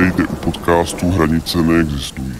Vítejte u podcastu Hranice neexistují.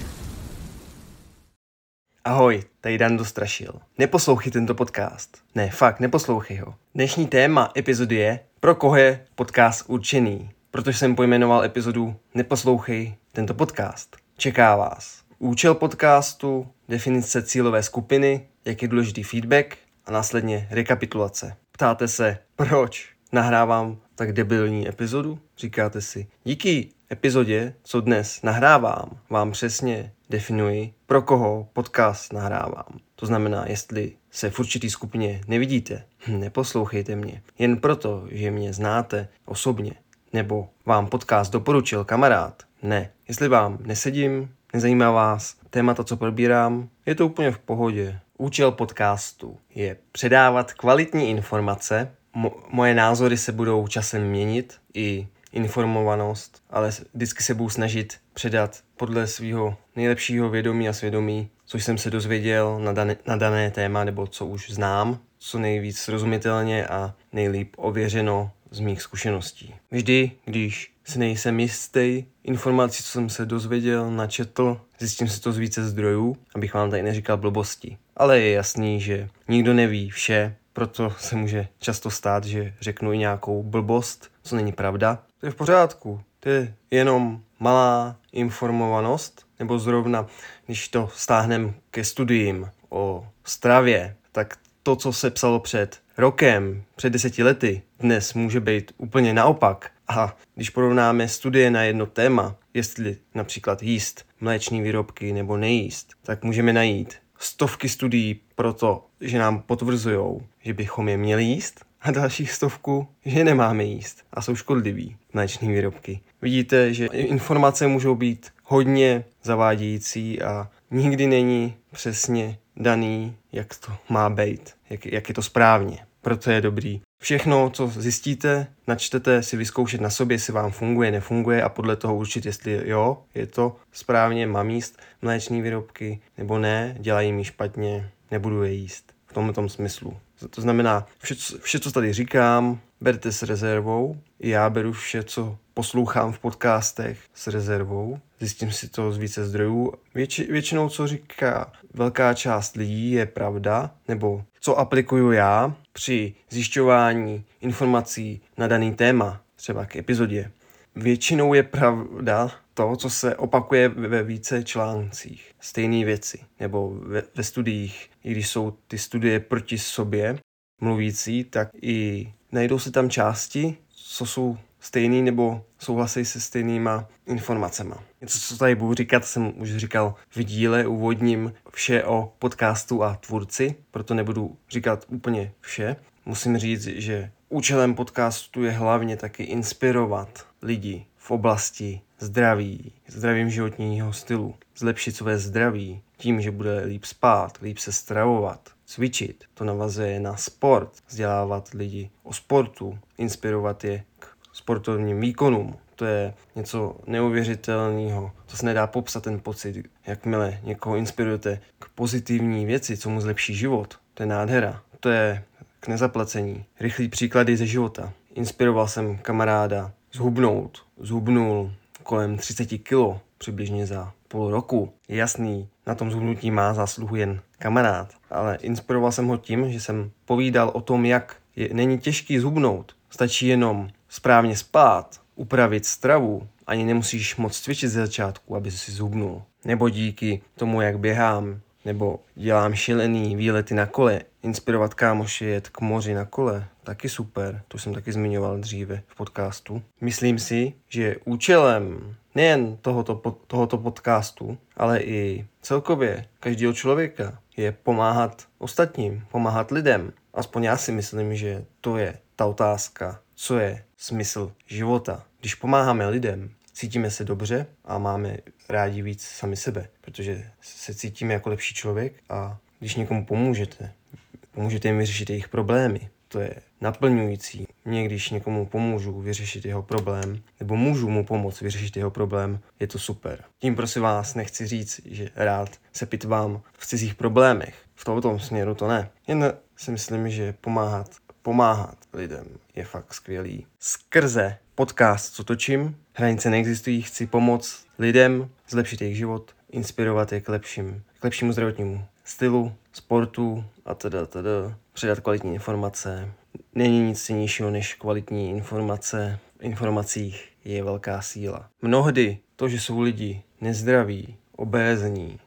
Ahoj, tady Dan Dostrašil. Neposlouchej tento podcast. Ne, fakt, neposlouchej ho. Dnešní téma epizody je, pro koho je podcast určený. Protože jsem pojmenoval epizodu Neposlouchej tento podcast. Čeká vás účel podcastu, definice cílové skupiny, jak je důležitý feedback a následně rekapitulace. Ptáte se, proč nahrávám tak debilní epizodu? Říkáte si, díky epizodě, co dnes nahrávám, vám přesně definuji, pro koho podcast nahrávám. To znamená, jestli se v určitý skupině nevidíte, neposlouchejte mě. Jen proto, že mě znáte osobně, nebo vám podcast doporučil kamarád. Ne, jestli vám nesedím, nezajímá vás témata, co probírám, je to úplně v pohodě. Účel podcastu je předávat kvalitní informace. Mo- moje názory se budou časem měnit i informovanost, ale vždycky se budu snažit předat podle svého nejlepšího vědomí a svědomí, což jsem se dozvěděl na dané, na dané téma nebo co už znám, co nejvíc srozumitelně a nejlíp ověřeno z mých zkušeností. Vždy, když si nejsem jistý informací, co jsem se dozvěděl, načetl, zjistím si to z více zdrojů, abych vám tady neříkal blbosti. Ale je jasný, že nikdo neví vše, proto se může často stát, že řeknu i nějakou blbost, co není pravda. To je v pořádku. To je jenom malá informovanost, nebo zrovna, když to stáhnem ke studiím o stravě, tak to, co se psalo před rokem, před deseti lety, dnes může být úplně naopak. A když porovnáme studie na jedno téma, jestli například jíst mléční výrobky nebo nejíst, tak můžeme najít stovky studií pro to, že nám potvrzují, že bychom je měli jíst a dalších stovku, že nemáme jíst a jsou škodlivý mléční výrobky. Vidíte, že informace můžou být hodně zavádějící a nikdy není přesně daný, jak to má být, jak, jak je to správně. Proto je dobrý všechno, co zjistíte, načtete, si vyzkoušet na sobě, jestli vám funguje, nefunguje a podle toho určit, jestli jo, je to správně, mám jíst mléční výrobky, nebo ne, dělají mi špatně, nebudu je jíst. V tomhle tom smyslu. To znamená, vše, vše, co tady říkám, berte s rezervou. Já beru vše, co poslouchám v podcastech s rezervou. Zjistím si to z více zdrojů. Větši, většinou, co říká velká část lidí, je pravda, nebo co aplikuju já při zjišťování informací na daný téma, třeba k epizodě. Většinou je pravda to, co se opakuje ve více článcích. Stejné věci. Nebo ve, ve studiích, i když jsou ty studie proti sobě mluvící, tak i najdou se tam části, co jsou stejný nebo souhlasí se stejnýma informacemi. Něco, co tady budu říkat, jsem už říkal v díle úvodním vše o podcastu a tvůrci, proto nebudu říkat úplně vše. Musím říct, že účelem podcastu je hlavně taky inspirovat lidi v oblasti zdraví, zdravým životního stylu, zlepšit své zdraví tím, že bude líp spát, líp se stravovat, cvičit. To navazuje na sport, vzdělávat lidi o sportu, inspirovat je k sportovním výkonům. To je něco neuvěřitelného. To se nedá popsat ten pocit, jakmile někoho inspirujete k pozitivní věci, co mu zlepší život. To je nádhera. To je k nezaplacení. Rychlý příklady ze života. Inspiroval jsem kamaráda zhubnout. Zhubnul kolem 30 kg přibližně za půl roku. Je jasný, na tom zhubnutí má zásluhu jen kamarád, ale inspiroval jsem ho tím, že jsem povídal o tom, jak je, není těžký zhubnout. Stačí jenom správně spát, upravit stravu, ani nemusíš moc cvičit ze začátku, aby si zhubnul. Nebo díky tomu, jak běhám, nebo dělám šilený výlety na kole, inspirovat kámoše jet k moři na kole, taky super, to jsem taky zmiňoval dříve v podcastu. Myslím si, že účelem nejen tohoto, tohoto podcastu, ale i celkově každého člověka je pomáhat ostatním, pomáhat lidem. Aspoň já si myslím, že to je ta otázka, co je smysl života. Když pomáháme lidem, cítíme se dobře a máme rádi víc sami sebe, protože se cítíme jako lepší člověk a když někomu pomůžete, pomůžete jim vyřešit jejich problémy, to je naplňující. Mě, když někomu pomůžu vyřešit jeho problém, nebo můžu mu pomoct vyřešit jeho problém, je to super. Tím prosím vás nechci říct, že rád se pitvám v cizích problémech. V tomto směru to ne. Jen si myslím, že pomáhat pomáhat lidem je fakt skvělý. Skrze podcast, co točím, hranice neexistují, chci pomoct lidem zlepšit jejich život, inspirovat je k, lepším, k lepšímu zdravotnímu stylu, sportu a teda, teda, předat kvalitní informace. Není nic cenějšího než kvalitní informace. V informacích je velká síla. Mnohdy to, že jsou lidi nezdraví, obézní,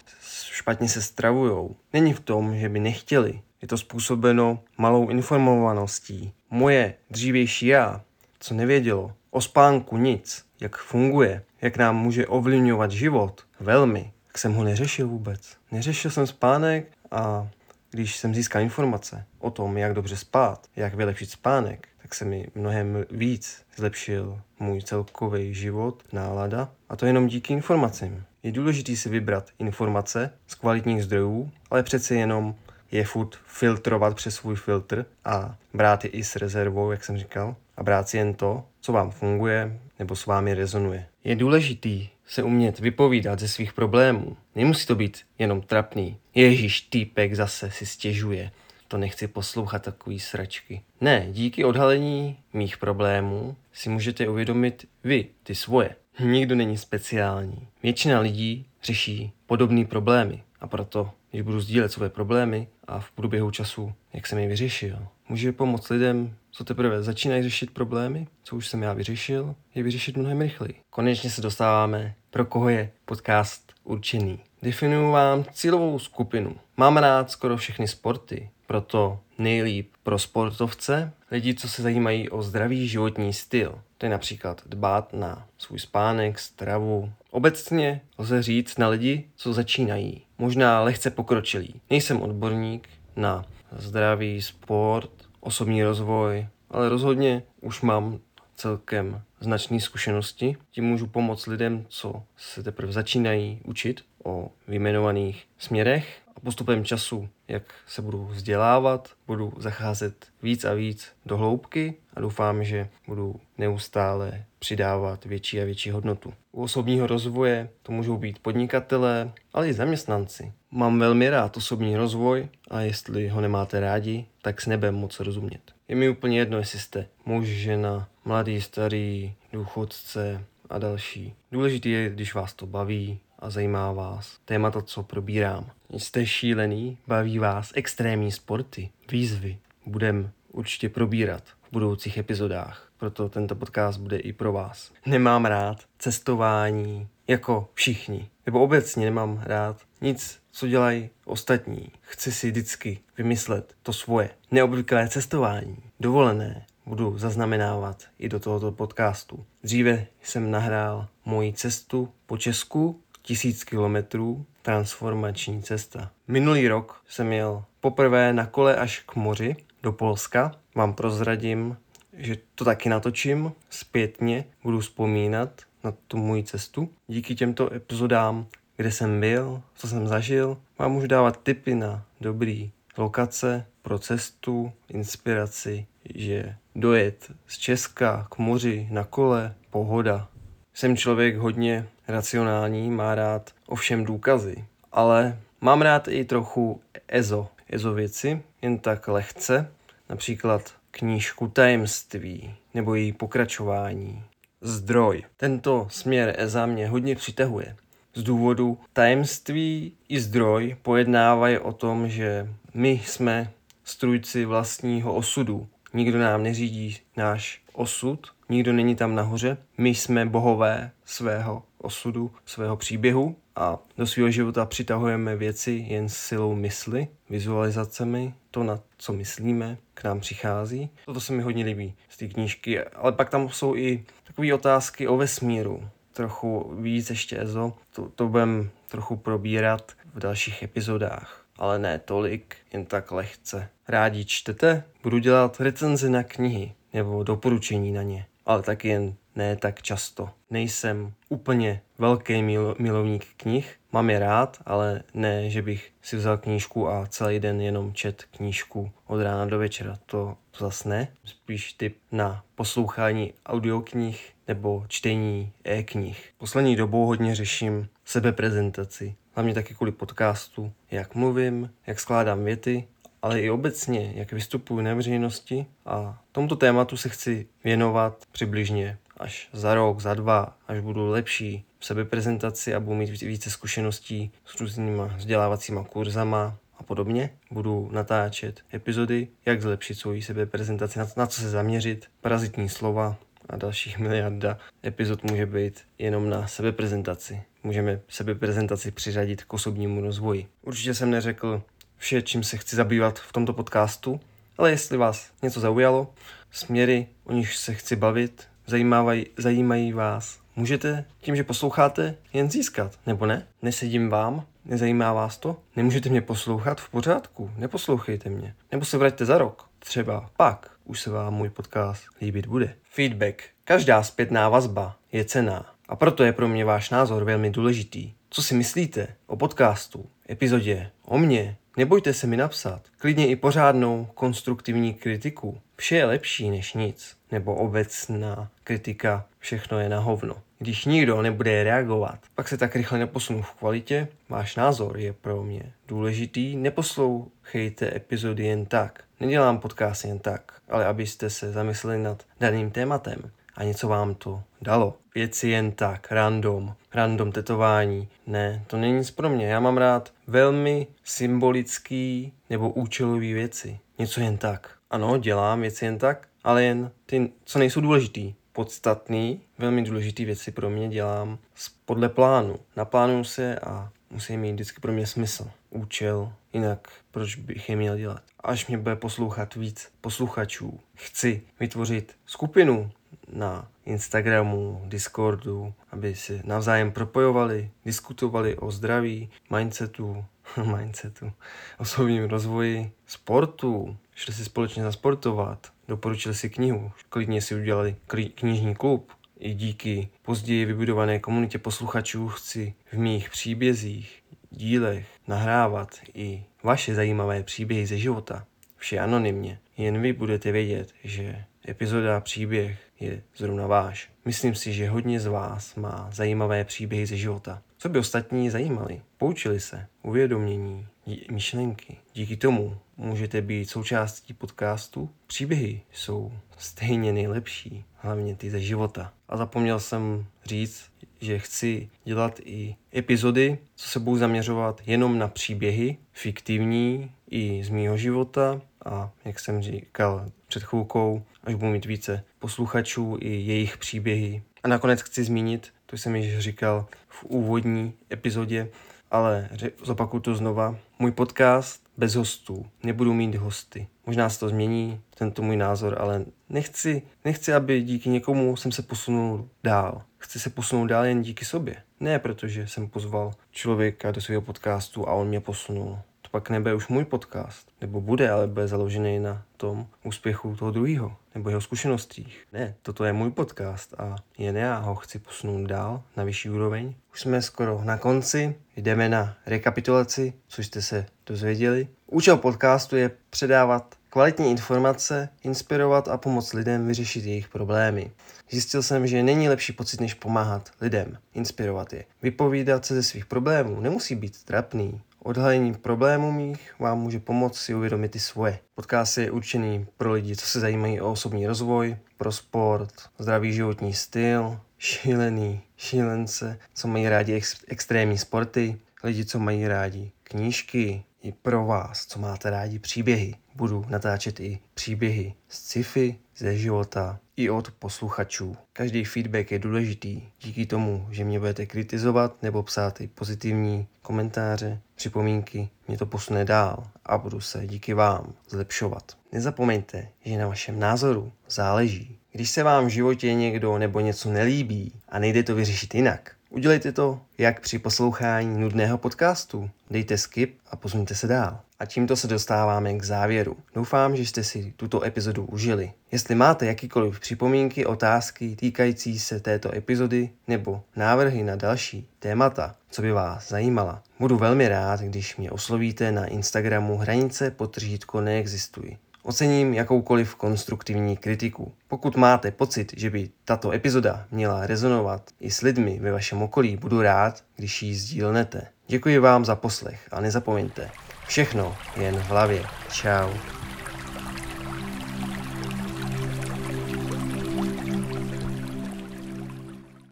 špatně se stravujou, není v tom, že by nechtěli. Je to způsobeno malou informovaností. Moje dřívější já, co nevědělo o spánku nic, jak funguje, jak nám může ovlivňovat život, velmi, tak jsem ho neřešil vůbec. Neřešil jsem spánek a když jsem získal informace o tom, jak dobře spát, jak vylepšit spánek, tak se mi mnohem víc zlepšil můj celkový život, nálada a to jenom díky informacím. Je důležité si vybrat informace z kvalitních zdrojů, ale přece jenom je furt filtrovat přes svůj filtr a brát je i s rezervou, jak jsem říkal, a brát si jen to, co vám funguje nebo s vámi rezonuje. Je důležitý se umět vypovídat ze svých problémů. Nemusí to být jenom trapný. Ježíš, týpek zase si stěžuje. To nechci poslouchat takový sračky. Ne, díky odhalení mých problémů si můžete uvědomit vy, ty svoje. Nikdo není speciální. Většina lidí řeší podobné problémy a proto, když budu sdílet své problémy a v průběhu času, jak jsem je vyřešil, může pomoct lidem, co teprve začínají řešit problémy, co už jsem já vyřešil, je vyřešit mnohem rychleji. Konečně se dostáváme, pro koho je podcast určený. Definuju vám cílovou skupinu. Mám rád skoro všechny sporty, proto nejlíp pro sportovce, lidi, co se zajímají o zdravý životní styl. To je například dbát na svůj spánek, stravu. Obecně lze říct na lidi, co začínají. Možná lehce pokročilí. Nejsem odborník na zdravý sport, osobní rozvoj, ale rozhodně už mám celkem značné zkušenosti. Tím můžu pomoct lidem, co se teprve začínají učit o vyjmenovaných směrech postupem času, jak se budu vzdělávat, budu zacházet víc a víc do hloubky a doufám, že budu neustále přidávat větší a větší hodnotu. U osobního rozvoje to můžou být podnikatelé, ale i zaměstnanci. Mám velmi rád osobní rozvoj a jestli ho nemáte rádi, tak s nebem moc rozumět. Je mi úplně jedno, jestli jste muž, žena, mladý, starý, důchodce a další. Důležité je, když vás to baví a zajímá vás témata, co probírám. Jste šílený, baví vás extrémní sporty, výzvy. Budem určitě probírat v budoucích epizodách, proto tento podcast bude i pro vás. Nemám rád cestování jako všichni, nebo obecně nemám rád nic, co dělají ostatní. Chci si vždycky vymyslet to svoje. Neobvyklé cestování, dovolené, budu zaznamenávat i do tohoto podcastu. Dříve jsem nahrál moji cestu po Česku, tisíc kilometrů, transformační cesta. Minulý rok jsem jel poprvé na kole až k moři do Polska. Vám prozradím, že to taky natočím zpětně, budu vzpomínat na tu moji cestu. Díky těmto epizodám, kde jsem byl, co jsem zažil, vám můžu dávat tipy na dobrý lokace pro cestu, inspiraci, že dojet z Česka k moři na kole, pohoda. Jsem člověk hodně racionální, má rád ovšem důkazy, ale mám rád i trochu EZO, EZO věci, jen tak lehce, například knížku Tajemství nebo její pokračování. Zdroj. Tento směr EZA mě hodně přitahuje. Z důvodu tajemství i zdroj pojednávají o tom, že my jsme strůjci vlastního osudu. Nikdo nám neřídí náš osud, nikdo není tam nahoře. My jsme bohové svého osudu, svého příběhu a do svého života přitahujeme věci jen silou mysli, vizualizacemi, to, na co myslíme, k nám přichází. Toto se mi hodně líbí z té knížky, ale pak tam jsou i takové otázky o vesmíru, trochu víc ještě EZO, to, to budeme trochu probírat v dalších epizodách, ale ne tolik, jen tak lehce. Rádi čtete? Budu dělat recenzi na knihy nebo doporučení na ně, ale tak jen ne tak často. Nejsem úplně velký mil- milovník knih, mám je rád, ale ne, že bych si vzal knížku a celý den jenom čet knížku od rána do večera. To, zas ne. Spíš typ na poslouchání audioknih nebo čtení e-knih. Poslední dobou hodně řeším sebeprezentaci. Hlavně taky kvůli podcastu, jak mluvím, jak skládám věty ale i obecně, jak vystupuji na veřejnosti a tomuto tématu se chci věnovat přibližně až za rok, za dva, až budu lepší v sebeprezentaci a budu mít více zkušeností s různýma vzdělávacíma kurzama a podobně. Budu natáčet epizody, jak zlepšit svoji sebeprezentaci, na, na co se zaměřit, parazitní slova a dalších miliarda epizod může být jenom na sebeprezentaci. Můžeme sebeprezentaci přiřadit k osobnímu rozvoji. Určitě jsem neřekl vše, čím se chci zabývat v tomto podcastu, ale jestli vás něco zaujalo, směry, o nich se chci bavit, zajímají, zajímají vás, můžete tím, že posloucháte, jen získat, nebo ne? Nesedím vám, nezajímá vás to? Nemůžete mě poslouchat v pořádku, neposlouchejte mě. Nebo se vraťte za rok, třeba pak už se vám můj podcast líbit bude. Feedback. Každá zpětná vazba je cená a proto je pro mě váš názor velmi důležitý. Co si myslíte o podcastu, epizodě, o mně, Nebojte se mi napsat, klidně i pořádnou konstruktivní kritiku. Vše je lepší než nic, nebo obecná kritika, všechno je na hovno. Když nikdo nebude reagovat, pak se tak rychle neposunu v kvalitě. Váš názor je pro mě důležitý. Neposlouchejte epizody jen tak. Nedělám podcast jen tak, ale abyste se zamysleli nad daným tématem a něco vám to dalo. Věci jen tak, random, random tetování. Ne, to není nic pro mě. Já mám rád velmi symbolický nebo účelový věci. Něco jen tak. Ano, dělám věci jen tak, ale jen ty, co nejsou důležitý. Podstatný, velmi důležitý věci pro mě dělám podle plánu. Naplánuju se a musí mít vždycky pro mě smysl, účel, jinak proč bych je měl dělat. Až mě bude poslouchat víc posluchačů, chci vytvořit skupinu na Instagramu, Discordu, aby si navzájem propojovali, diskutovali o zdraví, mindsetu, mindsetu, osobním rozvoji, sportu, šli si společně zasportovat, doporučili si knihu, klidně si udělali knižní klub. I díky později vybudované komunitě posluchačů chci v mých příbězích, dílech nahrávat i vaše zajímavé příběhy ze života. Vše anonymně. Jen vy budete vědět, že epizoda příběh je zrovna váš. Myslím si, že hodně z vás má zajímavé příběhy ze života. Co by ostatní zajímali? Poučili se, uvědomění, myšlenky. Díky tomu můžete být součástí podcastu. Příběhy jsou stejně nejlepší, hlavně ty ze života. A zapomněl jsem říct, že chci dělat i epizody, co se budou zaměřovat jenom na příběhy, fiktivní i z mýho života a jak jsem říkal před chvilkou, až budu mít více posluchačů i jejich příběhy. A nakonec chci zmínit, to jsem již říkal v úvodní epizodě, ale zopakuju to znova. Můj podcast bez hostů. Nebudu mít hosty. Možná se to změní, tento můj názor, ale nechci, nechci, aby díky někomu jsem se posunul dál. Chci se posunout dál jen díky sobě. Ne protože jsem pozval člověka do svého podcastu a on mě posunul pak nebude už můj podcast, nebo bude, ale bude založený na tom úspěchu toho druhého, nebo jeho zkušenostích. Ne, toto je můj podcast a jen já ho chci posunout dál na vyšší úroveň. Už jsme skoro na konci, jdeme na rekapitulaci, což jste se dozvěděli. Účel podcastu je předávat kvalitní informace, inspirovat a pomoct lidem vyřešit jejich problémy. Zjistil jsem, že není lepší pocit, než pomáhat lidem, inspirovat je. Vypovídat se ze svých problémů nemusí být trapný. Odhalení problémů mých vám může pomoct si uvědomit i svoje. Podcast je určený pro lidi, co se zajímají o osobní rozvoj, pro sport, zdravý životní styl, šílený šílence, co mají rádi ex- extrémní sporty, lidi, co mají rádi knížky, i pro vás, co máte rádi příběhy. Budu natáčet i příběhy z sci-fi, ze života, i od posluchačů. Každý feedback je důležitý. Díky tomu, že mě budete kritizovat nebo psát i pozitivní komentáře, připomínky, mě to posune dál a budu se díky vám zlepšovat. Nezapomeňte, že na vašem názoru záleží. Když se vám v životě někdo nebo něco nelíbí a nejde to vyřešit jinak, Udělejte to jak při poslouchání nudného podcastu. Dejte skip a posuňte se dál. A tímto se dostáváme k závěru. Doufám, že jste si tuto epizodu užili. Jestli máte jakýkoliv připomínky, otázky týkající se této epizody nebo návrhy na další témata, co by vás zajímala, budu velmi rád, když mě oslovíte na Instagramu hranice potržítko neexistují. Ocením jakoukoliv konstruktivní kritiku. Pokud máte pocit, že by tato epizoda měla rezonovat i s lidmi ve vašem okolí, budu rád, když ji sdílnete. Děkuji vám za poslech a nezapomeňte, Všechno jen v hlavě. Ciao.